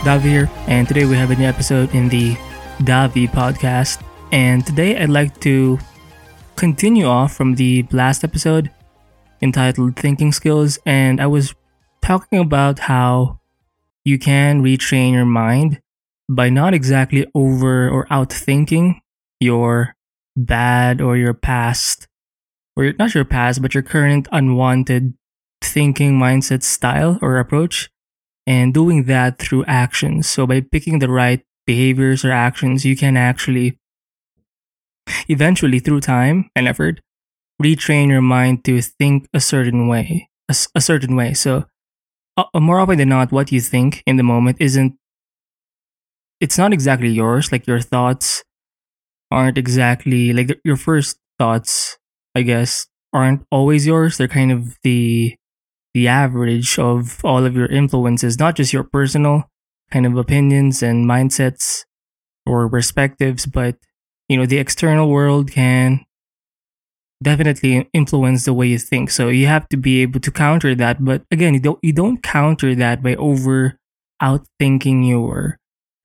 Davi here, and today we have a new episode in the Davi podcast. And today I'd like to continue off from the last episode entitled Thinking Skills, and I was talking about how you can retrain your mind by not exactly over or out thinking your bad or your past, or not your past, but your current unwanted thinking mindset style or approach and doing that through actions. So by picking the right behaviors or actions, you can actually eventually through time and effort retrain your mind to think a certain way, a, a certain way. So uh, more often than not, what you think in the moment isn't it's not exactly yours. Like your thoughts aren't exactly like your first thoughts, I guess, aren't always yours. They're kind of the the average of all of your influences, not just your personal kind of opinions and mindsets or perspectives, but you know, the external world can definitely influence the way you think. So you have to be able to counter that. But again, you don't you don't counter that by over outthinking your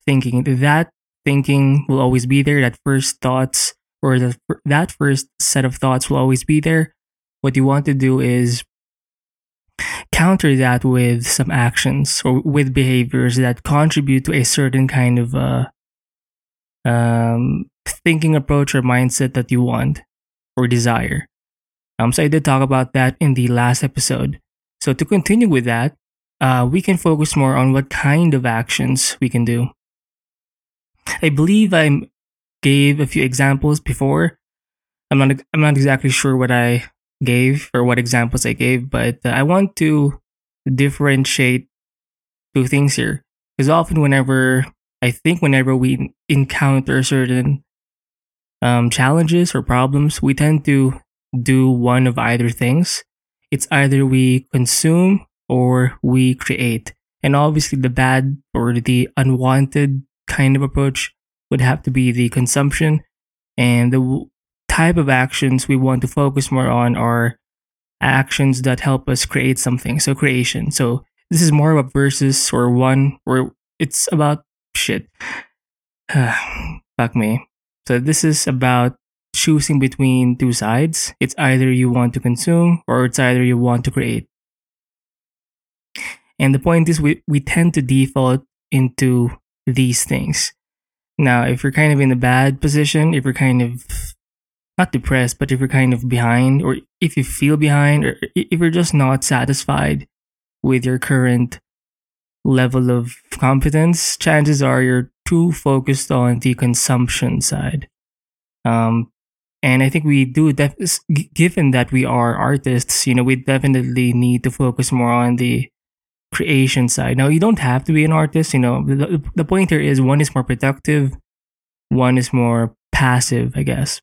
thinking. That thinking will always be there. That first thoughts or the, that first set of thoughts will always be there. What you want to do is counter that with some actions or with behaviors that contribute to a certain kind of uh, um, thinking approach or mindset that you want or desire. Um, so I did talk about that in the last episode. So to continue with that, uh, we can focus more on what kind of actions we can do. I believe I gave a few examples before. I'm not I'm not exactly sure what I gave or what examples I gave, but uh, I want to differentiate two things here. Because often, whenever I think, whenever we encounter certain um, challenges or problems, we tend to do one of either things. It's either we consume or we create. And obviously, the bad or the unwanted kind of approach would have to be the consumption. And the type of actions we want to focus more on are actions that help us create something. So creation. So this is more of a versus or one or it's about shit. Fuck me. So this is about choosing between two sides. It's either you want to consume or it's either you want to create. And the point is we, we tend to default into these things. Now, if you're kind of in a bad position, if you're kind of not depressed, but if you're kind of behind, or if you feel behind, or if you're just not satisfied with your current level of competence, chances are you're too focused on the consumption side. Um, and I think we do, def- given that we are artists, you know, we definitely need to focus more on the creation side. Now, you don't have to be an artist, you know, the, the point here is one is more productive, one is more passive, I guess.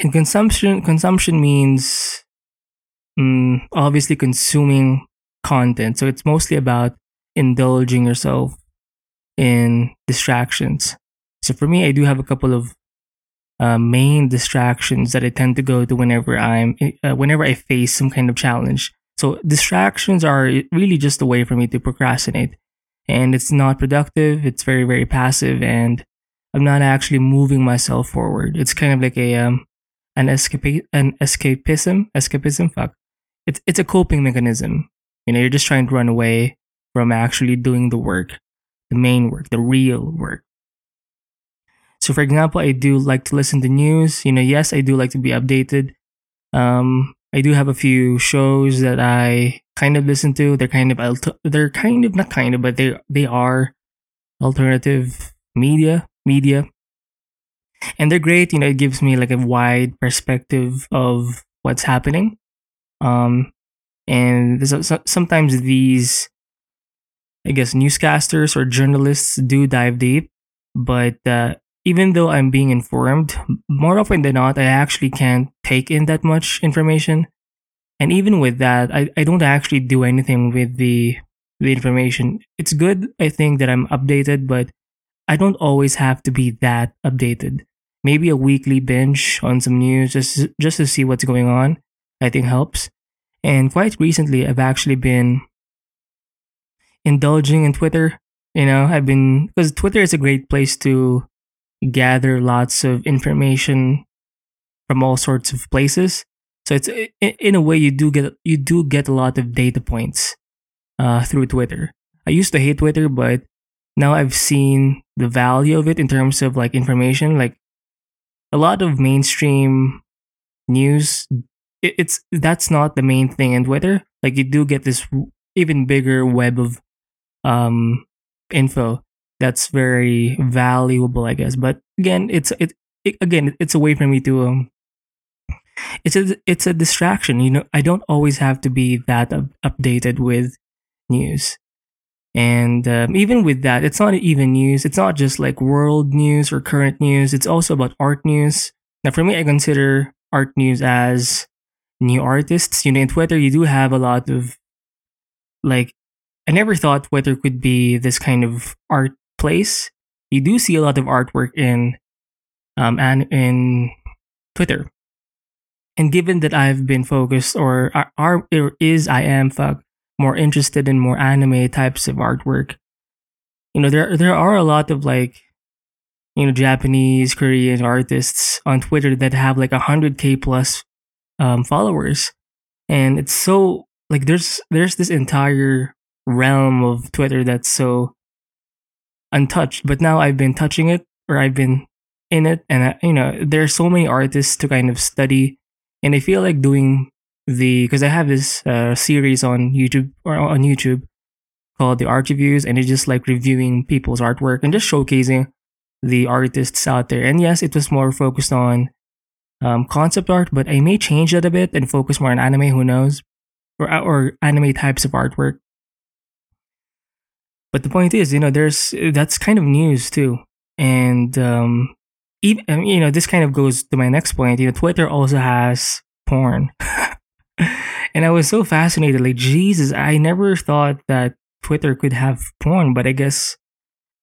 And consumption consumption means um, obviously consuming content. So it's mostly about indulging yourself in distractions. So for me, I do have a couple of uh, main distractions that I tend to go to whenever I'm uh, whenever I face some kind of challenge. So distractions are really just a way for me to procrastinate, and it's not productive. It's very very passive, and I'm not actually moving myself forward. It's kind of like a um, an escape an escapism escapism? Fuck. It's it's a coping mechanism. You know you're just trying to run away from actually doing the work the main work the real work. So for example i do like to listen to news. You know yes i do like to be updated. Um i do have a few shows that i kind of listen to. They're kind of they're kind of not kind of but they they are alternative media media and they're great. You know, it gives me like a wide perspective of what's happening. Um, and sometimes these, I guess, newscasters or journalists do dive deep, but uh, even though I'm being informed, more often than not, I actually can't take in that much information. And even with that, I, I don't actually do anything with the the information. It's good, I think, that I'm updated, but I don't always have to be that updated maybe a weekly binge on some news just just to see what's going on. I think helps. And quite recently, I've actually been indulging in Twitter. You know, I've been because Twitter is a great place to gather lots of information from all sorts of places. So it's in a way you do get you do get a lot of data points uh, through Twitter. I used to hate Twitter, but now I've seen the value of it in terms of like information. Like a lot of mainstream news, it, it's that's not the main thing in Twitter. Like you do get this even bigger web of um info that's very valuable, I guess. But again, it's it, it again it's a way for me to um it's a it's a distraction. You know, I don't always have to be that up- updated with news. And um, even with that, it's not even news. It's not just like world news or current news. It's also about art news. Now, for me, I consider art news as new artists. You know, in Twitter, you do have a lot of like, I never thought Twitter could be this kind of art place. You do see a lot of artwork in, um, and in Twitter. And given that I've been focused or are, is I am fuck more interested in more anime types of artwork. You know, there there are a lot of like you know Japanese, Korean artists on Twitter that have like hundred k plus um, followers, and it's so like there's there's this entire realm of Twitter that's so untouched. But now I've been touching it, or I've been in it, and I, you know there's so many artists to kind of study, and I feel like doing the because I have this uh, series on YouTube or on YouTube called the art reviews, and it's just like reviewing people's artwork and just showcasing the artists out there. And yes, it was more focused on um, concept art, but I may change that a bit and focus more on anime. Who knows, or or anime types of artwork. But the point is, you know, there's that's kind of news too, and um, even you know, this kind of goes to my next point. You know, Twitter also has porn. and I was so fascinated. Like, Jesus, I never thought that Twitter could have porn, but I guess,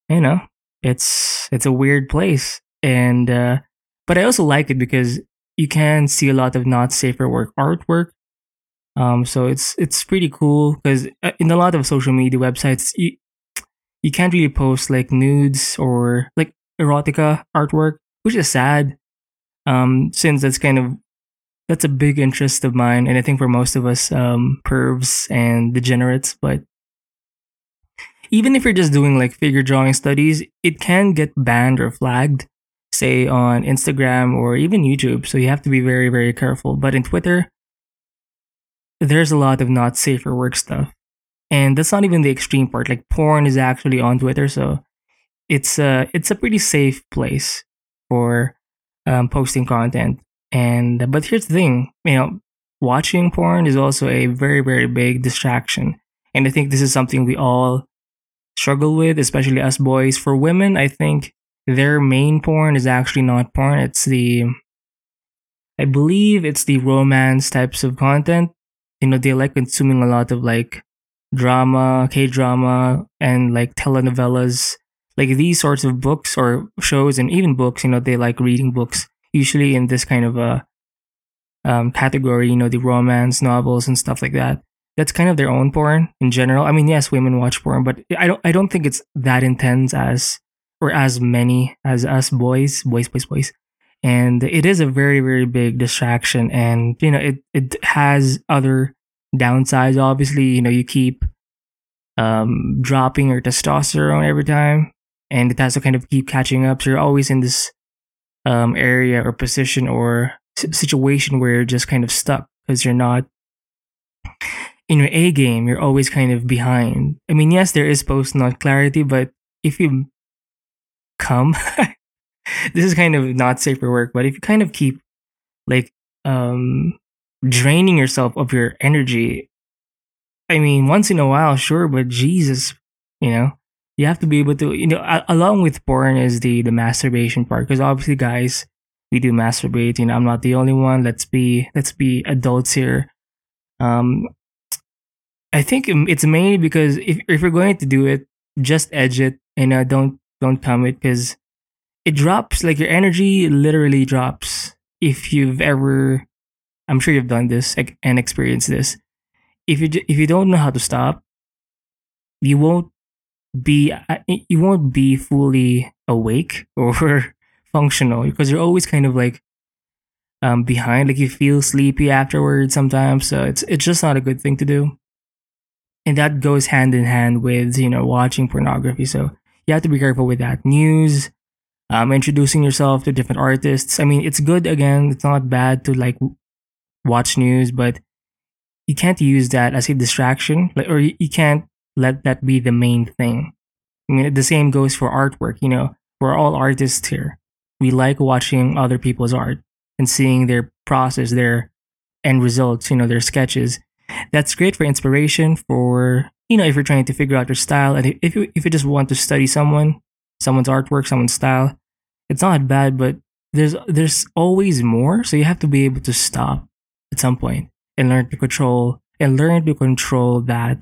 you know, it's it's a weird place. And uh, but I also like it because you can see a lot of not safer work artwork. Um, so it's it's pretty cool because uh, in a lot of social media websites, you you can't really post like nudes or like erotica artwork, which is sad. Um, since that's kind of that's a big interest of mine, and I think for most of us, um, pervs and degenerates. But even if you're just doing like figure drawing studies, it can get banned or flagged, say on Instagram or even YouTube. So you have to be very, very careful. But in Twitter, there's a lot of not safe work stuff. And that's not even the extreme part. Like porn is actually on Twitter, so it's a it's a pretty safe place for um, posting content. And but here's the thing, you know, watching porn is also a very very big distraction. And I think this is something we all struggle with, especially us boys. For women, I think their main porn is actually not porn. It's the I believe it's the romance types of content. You know, they like consuming a lot of like drama, K drama, and like telenovelas. Like these sorts of books or shows and even books, you know, they like reading books usually in this kind of a um, category, you know, the romance novels and stuff like that. That's kind of their own porn in general. I mean, yes, women watch porn, but I don't I don't think it's that intense as or as many as us boys, boys, boys, boys. And it is a very, very big distraction. And, you know, it, it has other downsides. Obviously, you know, you keep um, dropping your testosterone every time and it has to kind of keep catching up. So you're always in this um, area or position or situation where you're just kind of stuck because you're not in your A game. You're always kind of behind. I mean, yes, there is post not clarity, but if you come, this is kind of not safe for work. But if you kind of keep like um draining yourself of your energy, I mean, once in a while, sure, but Jesus, you know, you have to be able to you know along with porn is the the masturbation part because obviously guys we do masturbate you know i'm not the only one let's be let's be adults here. Um i think it's mainly because if, if you're going to do it just edge it and uh, don't don't come it because it drops like your energy literally drops if you've ever i'm sure you've done this and experienced this. If you if you don't know how to stop you won't be you won't be fully awake or functional because you're always kind of like um behind like you feel sleepy afterwards sometimes so it's it's just not a good thing to do. And that goes hand in hand with you know watching pornography so you have to be careful with that. News um introducing yourself to different artists i mean it's good again it's not bad to like watch news but you can't use that as a distraction like or you, you can't let that be the main thing. I mean the same goes for artwork you know. We're all artists here. We like watching other people's art and seeing their process their end results you know their sketches. That's great for inspiration for you know if you're trying to figure out your style. And if you, if you just want to study someone someone's artwork someone's style it's not bad but there's there's always more. So you have to be able to stop at some point and learn to control and learn to control that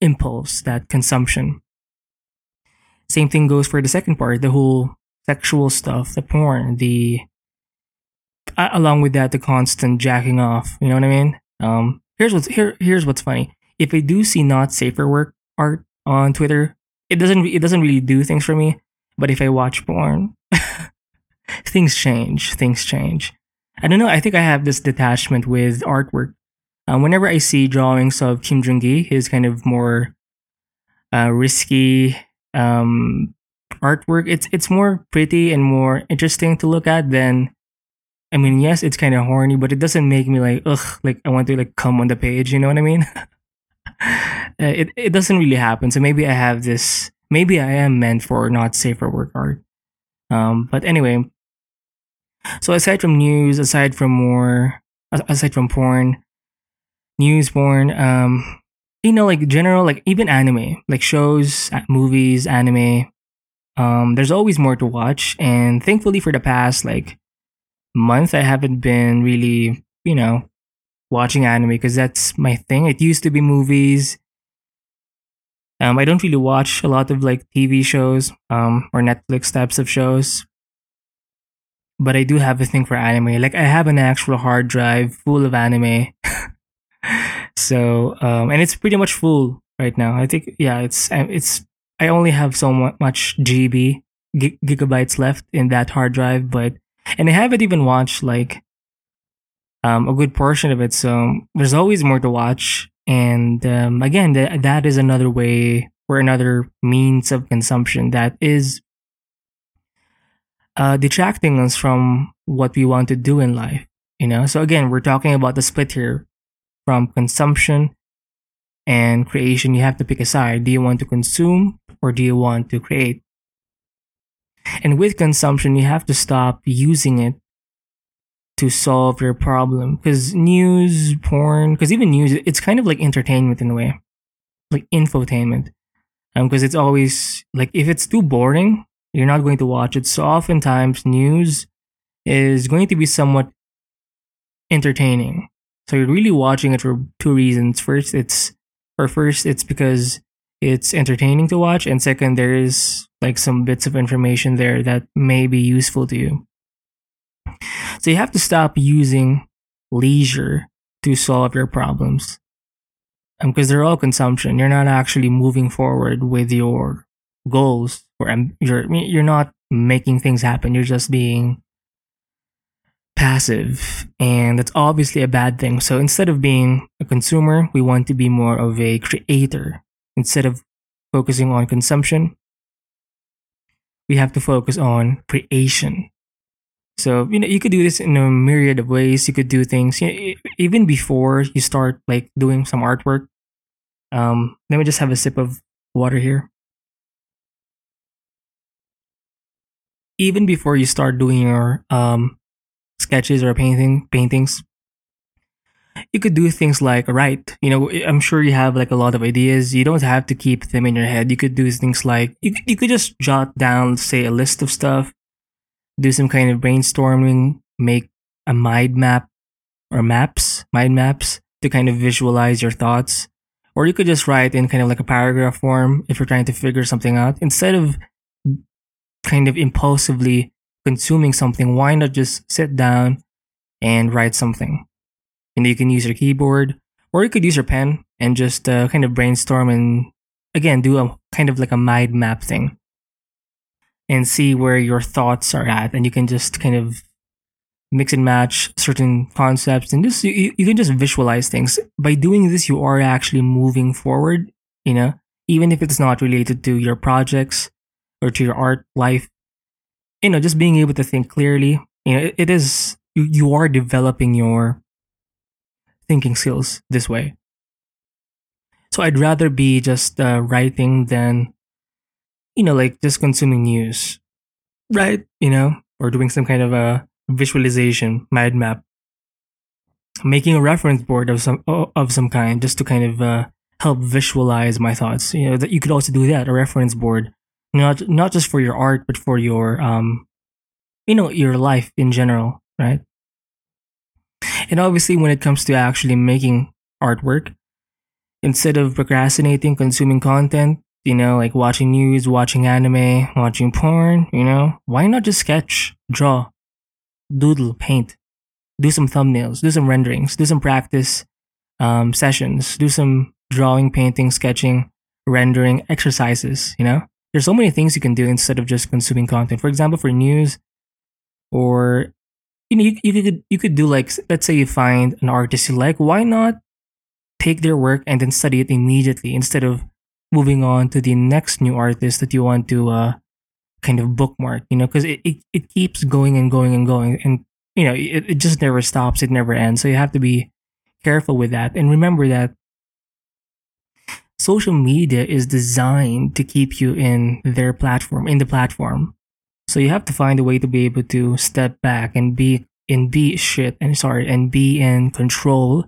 impulse that consumption same thing goes for the second part the whole sexual stuff the porn the along with that the constant jacking off you know what i mean um here's what's here here's what's funny. If I do see not safer work art on Twitter, it doesn't it doesn't really do things for me. But if I watch porn, things change. Things change. I don't know. I think I have this detachment with artwork. Um, whenever I see drawings of Kim Jung Gi, his kind of more uh, risky um, artwork, it's it's more pretty and more interesting to look at than I mean, yes, it's kind of horny, but it doesn't make me like, ugh, like I want to like come on the page. You know what I mean? Uh, it it doesn't really happen. So maybe I have this. Maybe I am meant for not safe for work art. Um, but anyway. So aside from news, aside from more, aside from porn, news, porn, um, you know, like general, like even anime, like shows, movies, anime. Um, there's always more to watch, and thankfully for the past like month I haven't been really, you know, watching anime because that's my thing. It used to be movies. Um, I don't really watch a lot of like TV shows, um, or Netflix types of shows. But I do have a thing for anime. Like I have an actual hard drive full of anime. so, um, and it's pretty much full right now. I think, yeah, it's, it's, I only have so much GB gigabytes left in that hard drive, but and I haven't even watched like um, a good portion of it. So there's always more to watch. And um, again, th- that is another way or another means of consumption that is uh, detracting us from what we want to do in life. You know, so again, we're talking about the split here from consumption and creation. You have to pick a side. Do you want to consume or do you want to create? And with consumption, you have to stop using it to solve your problem. Because news, porn, because even news, it's kind of like entertainment in a way, like infotainment. Because um, it's always like if it's too boring, you're not going to watch it. So oftentimes, news is going to be somewhat entertaining. So you're really watching it for two reasons. First, it's or first, it's because it's entertaining to watch, and second, there is like some bits of information there that may be useful to you. So you have to stop using leisure to solve your problems. Because um, they're all consumption. You're not actually moving forward with your goals or um, you're you're not making things happen. You're just being passive and that's obviously a bad thing. So instead of being a consumer, we want to be more of a creator. Instead of focusing on consumption, we have to focus on creation. So, you know, you could do this in a myriad of ways. You could do things you know, even before you start like doing some artwork. Um, let me just have a sip of water here. Even before you start doing your um, sketches or painting paintings, you could do things like write. You know, I'm sure you have like a lot of ideas. You don't have to keep them in your head. You could do things like you you could just jot down, say, a list of stuff, do some kind of brainstorming, make a mind map or maps, mind maps to kind of visualize your thoughts. Or you could just write in kind of like a paragraph form if you're trying to figure something out. Instead of kind of impulsively consuming something, why not just sit down and write something? and you can use your keyboard or you could use your pen and just uh, kind of brainstorm and again do a kind of like a mind map thing. And see where your thoughts are at and you can just kind of mix and match certain concepts and just you, you can just visualize things. By doing this you are actually moving forward you know even if it's not related to your projects or to your art life you know just being able to think clearly you know it, it is you, you are developing your thinking skills this way. So i'd rather be just uh, writing than you know like just consuming news. Right you know or doing some kind of a visualization mind map. Making a reference board of some of some kind just to kind of uh, help visualize my thoughts you know that you could also do that a reference board not not just for your art but for your um you know your life in general right? And obviously when it comes to actually making artwork instead of procrastinating consuming content you know like watching news watching anime watching porn you know why not just sketch draw doodle paint do some thumbnails do some renderings do some practice um, sessions do some drawing painting sketching rendering exercises you know there's so many things you can do instead of just consuming content. For example, for news, or you know, you, you could you could do like let's say you find an artist you like. Why not take their work and then study it immediately instead of moving on to the next new artist that you want to uh, kind of bookmark? You know, because it, it it keeps going and going and going, and you know it, it just never stops. It never ends. So you have to be careful with that and remember that social media is designed to keep you in their platform, in the platform. So you have to find a way to be able to step back and be and be shit and sorry and be in control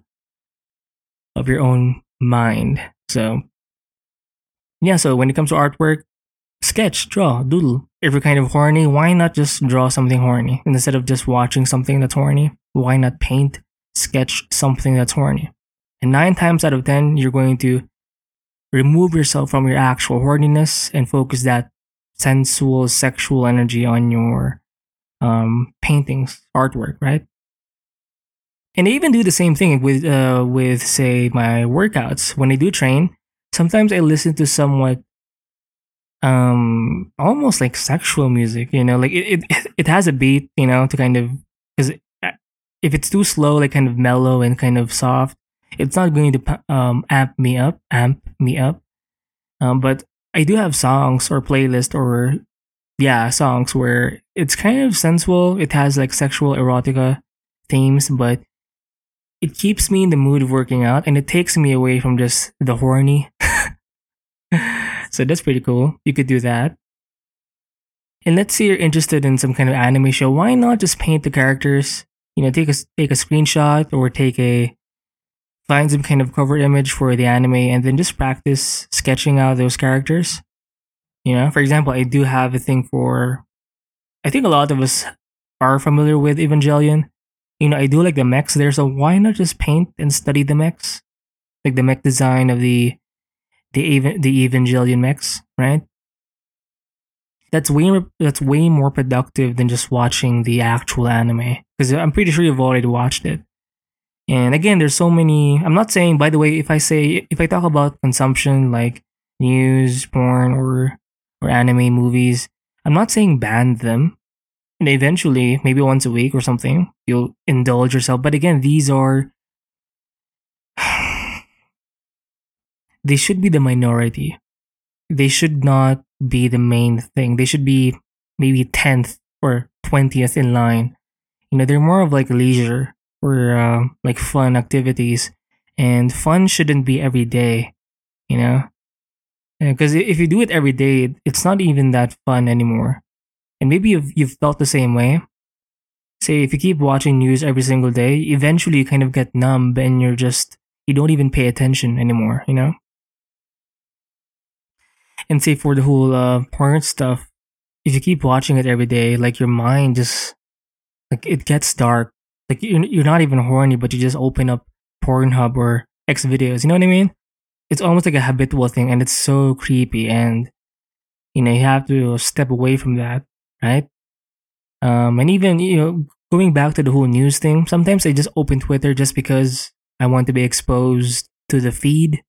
of your own mind. So yeah, so when it comes to artwork, sketch, draw, doodle. If you're kind of horny, why not just draw something horny instead of just watching something that's horny? Why not paint, sketch something that's horny? And nine times out of ten, you're going to remove yourself from your actual horniness and focus that sensual, sexual energy on your um, paintings, artwork, right? And I even do the same thing with, uh, with say my workouts. When I do train, sometimes I listen to somewhat, um, almost like sexual music. You know, like it, it, it has a beat, you know, to kind of because uh, if it's too slow, like kind of mellow and kind of soft, it's not going to um, amp me up, amp me up. Um, but I do have songs or playlist or yeah, songs where it's kind of sensual. It has like sexual erotica themes, but it keeps me in the mood of working out and it takes me away from just the horny. so that's pretty cool. You could do that. And let's say you're interested in some kind of anime show. Why not just paint the characters? You know, take a take a screenshot or take a find some kind of cover image for the anime and then just practice sketching out those characters. You know, for example, I do have a thing for, I think a lot of us are familiar with Evangelion. You know, I do like the mechs there, so why not just paint and study the mechs? Like the mech design of the the the Evangelion mechs, right? That's way that's way more productive than just watching the actual anime because I'm pretty sure you've already watched it. And again, there's so many. I'm not saying, by the way, if I say, if I talk about consumption like news, porn, or or anime movies, I'm not saying ban them. And eventually, maybe once a week or something, you'll indulge yourself. But again, these are. they should be the minority. They should not be the main thing. They should be maybe 10th or 20th in line. You know, they're more of like leisure or uh, like fun activities and fun shouldn't be every day you know? Because if you do it every day it's not even that fun anymore. And maybe you've, you've felt the same way. Say if you keep watching news every single day eventually you kind of get numb and you're just you don't even pay attention anymore you know? And say for the whole uh, porn stuff if you keep watching it every day like your mind just like it gets dark like you're, you're not even horny, but you just open up Pornhub or X videos. You know what I mean? It's almost like a habitual thing, and it's so creepy. And you know, you have to step away from that, right? Um, and even you know, going back to the whole news thing, sometimes I just open Twitter just because I want to be exposed to the feed.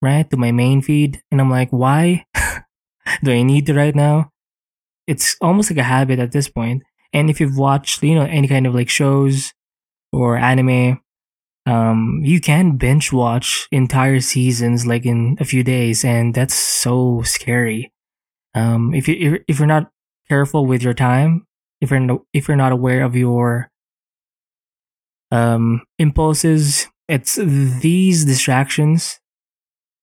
right, to my main feed. And I'm like, why do I need to right now? It's almost like a habit at this point. And if you've watched, you know, any kind of like shows or anime, um, you can binge watch entire seasons like in a few days, and that's so scary. Um, if you if you're not careful with your time, if you're no, if you're not aware of your um impulses, it's these distractions.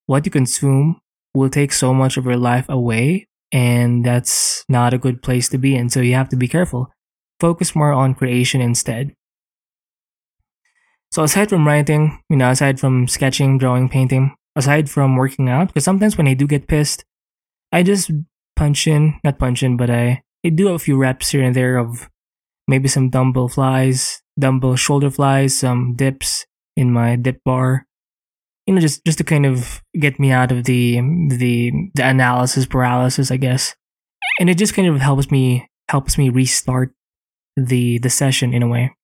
What you consume will take so much of your life away, and that's not a good place to be in. So you have to be careful. Focus more on creation instead. So aside from writing, you know, aside from sketching, drawing, painting, aside from working out, because sometimes when I do get pissed, I just punch in, not punch in, but I, I do a few reps here and there of maybe some dumbbell flies, dumbbell shoulder flies, some dips in my dip bar. You know, just just to kind of get me out of the the the analysis paralysis, I guess. And it just kind of helps me helps me restart the the session in a way.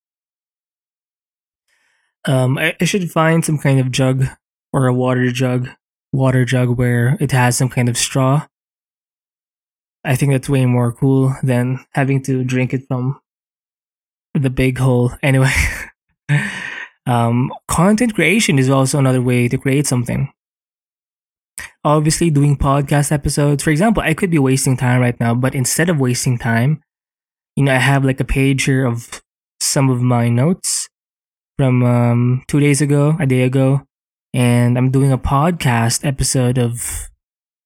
Um, I, I should find some kind of jug or a water jug, water jug where it has some kind of straw. I think that's way more cool than having to drink it from the big hole. Anyway, um, content creation is also another way to create something. Obviously, doing podcast episodes, for example, I could be wasting time right now, but instead of wasting time, you know, I have like a page here of some of my notes from um, two days ago, a day ago, and I'm doing a podcast episode of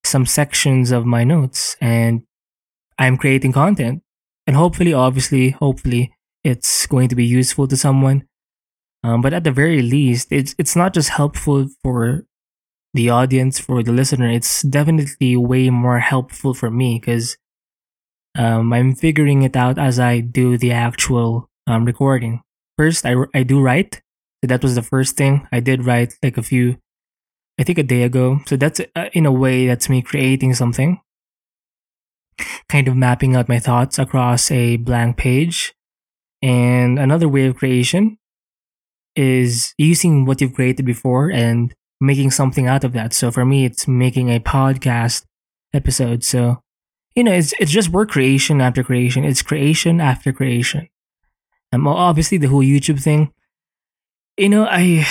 some sections of my notes, and I'm creating content, and hopefully, obviously, hopefully, it's going to be useful to someone. Um, but at the very least, it's it's not just helpful for the audience, for the listener. It's definitely way more helpful for me because um, I'm figuring it out as I do the actual um, recording first I, I do write. So that was the first thing I did write like a few, I think a day ago. So that's uh, in a way that's me creating something, kind of mapping out my thoughts across a blank page. And another way of creation is using what you've created before and making something out of that. So for me, it's making a podcast episode. So, you know, it's, it's just work creation after creation. It's creation after creation. Um, obviously the whole YouTube thing. You know, I,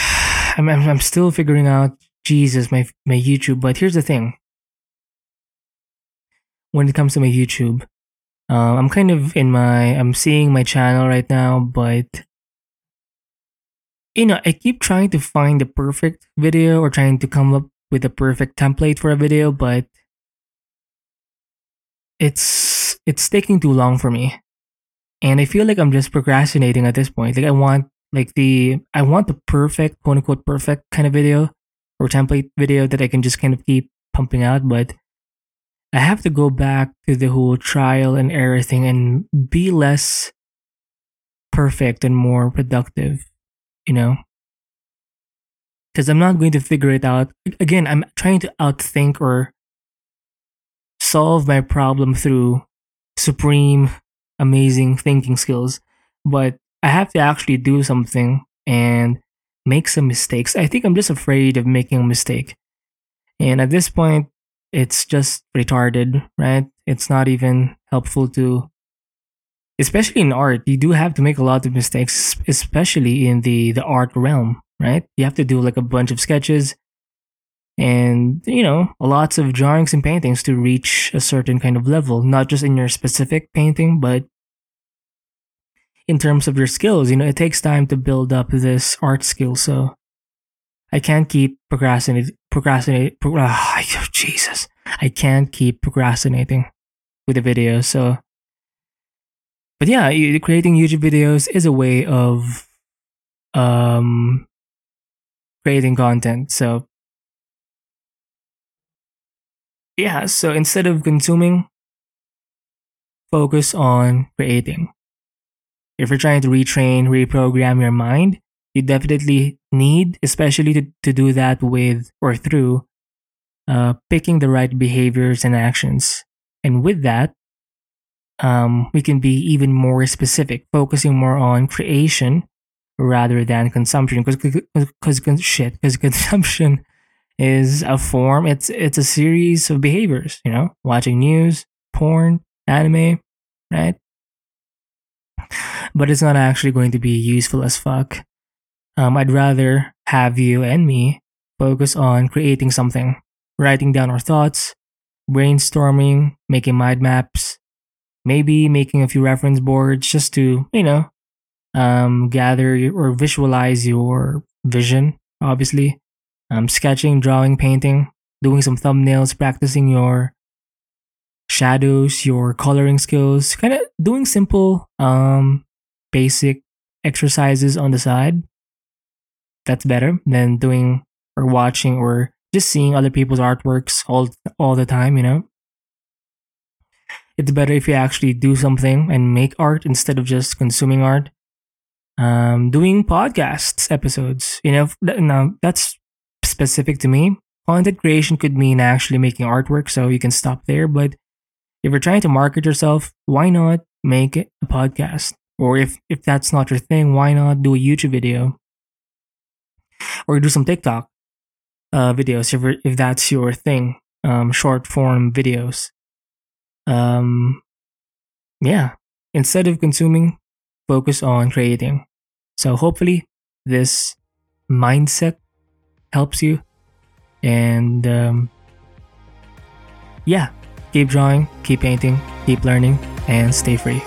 I'm, I'm still figuring out Jesus, my my YouTube. But here's the thing. When it comes to my YouTube, uh, I'm kind of in my, I'm seeing my channel right now, but you know, I keep trying to find the perfect video or trying to come up with a perfect template for a video, but it's it's taking too long for me and I feel like I'm just procrastinating at this point. Like I want like the I want the perfect quote unquote perfect kind of video or template video that I can just kind of keep pumping out, but I have to go back to the whole trial and error thing and be less perfect and more productive, you know? Because I'm not going to figure it out. Again, I'm trying to outthink or solve my problem through supreme amazing thinking skills, but I have to actually do something and make some mistakes. I think I'm just afraid of making a mistake. And at this point, it's just retarded, right? It's not even helpful to especially in art, you do have to make a lot of mistakes, especially in the the art realm, right? You have to do like a bunch of sketches and you know lots of drawings and paintings to reach a certain kind of level not just in your specific painting but in terms of your skills you know it takes time to build up this art skill so i can't keep procrastinating procrastinate pro- oh, jesus. I can't keep procrastinating with the videos so but yeah creating youtube videos is a way of um creating content so yeah, so instead of consuming, focus on creating. If you're trying to retrain, reprogram your mind, you definitely need, especially to, to do that with or through uh, picking the right behaviors and actions. And with that, um, we can be even more specific, focusing more on creation rather than consumption. Because shit, because consumption is a form. It's it's a series of behaviors. You know, watching news, porn, anime, right? But it's not actually going to be useful as fuck. Um, I'd rather have you and me focus on creating something, writing down our thoughts, brainstorming, making mind maps, maybe making a few reference boards just to, you know, um, gather or visualize your vision, obviously. Um, sketching, drawing, painting, doing some thumbnails, practicing your shadows, your coloring skills, kind of doing simple, um, basic exercises on the side. That's better than doing or watching or just seeing other people's artworks all all the time, you know. It's better if you actually do something and make art instead of just consuming art um, doing podcasts episodes. You know, now that's specific to me. Content creation could mean actually making artwork, so you can stop there. But if you're trying to market yourself, why not make a podcast? Or if if that's not your thing, why not do a YouTube video? Or do some TikTok uh, videos if if that's your thing. Um, short form videos. Um, yeah. Instead of consuming, focus on creating. So hopefully this mindset helps you. And um, yeah, keep drawing, keep painting, keep learning, and stay free.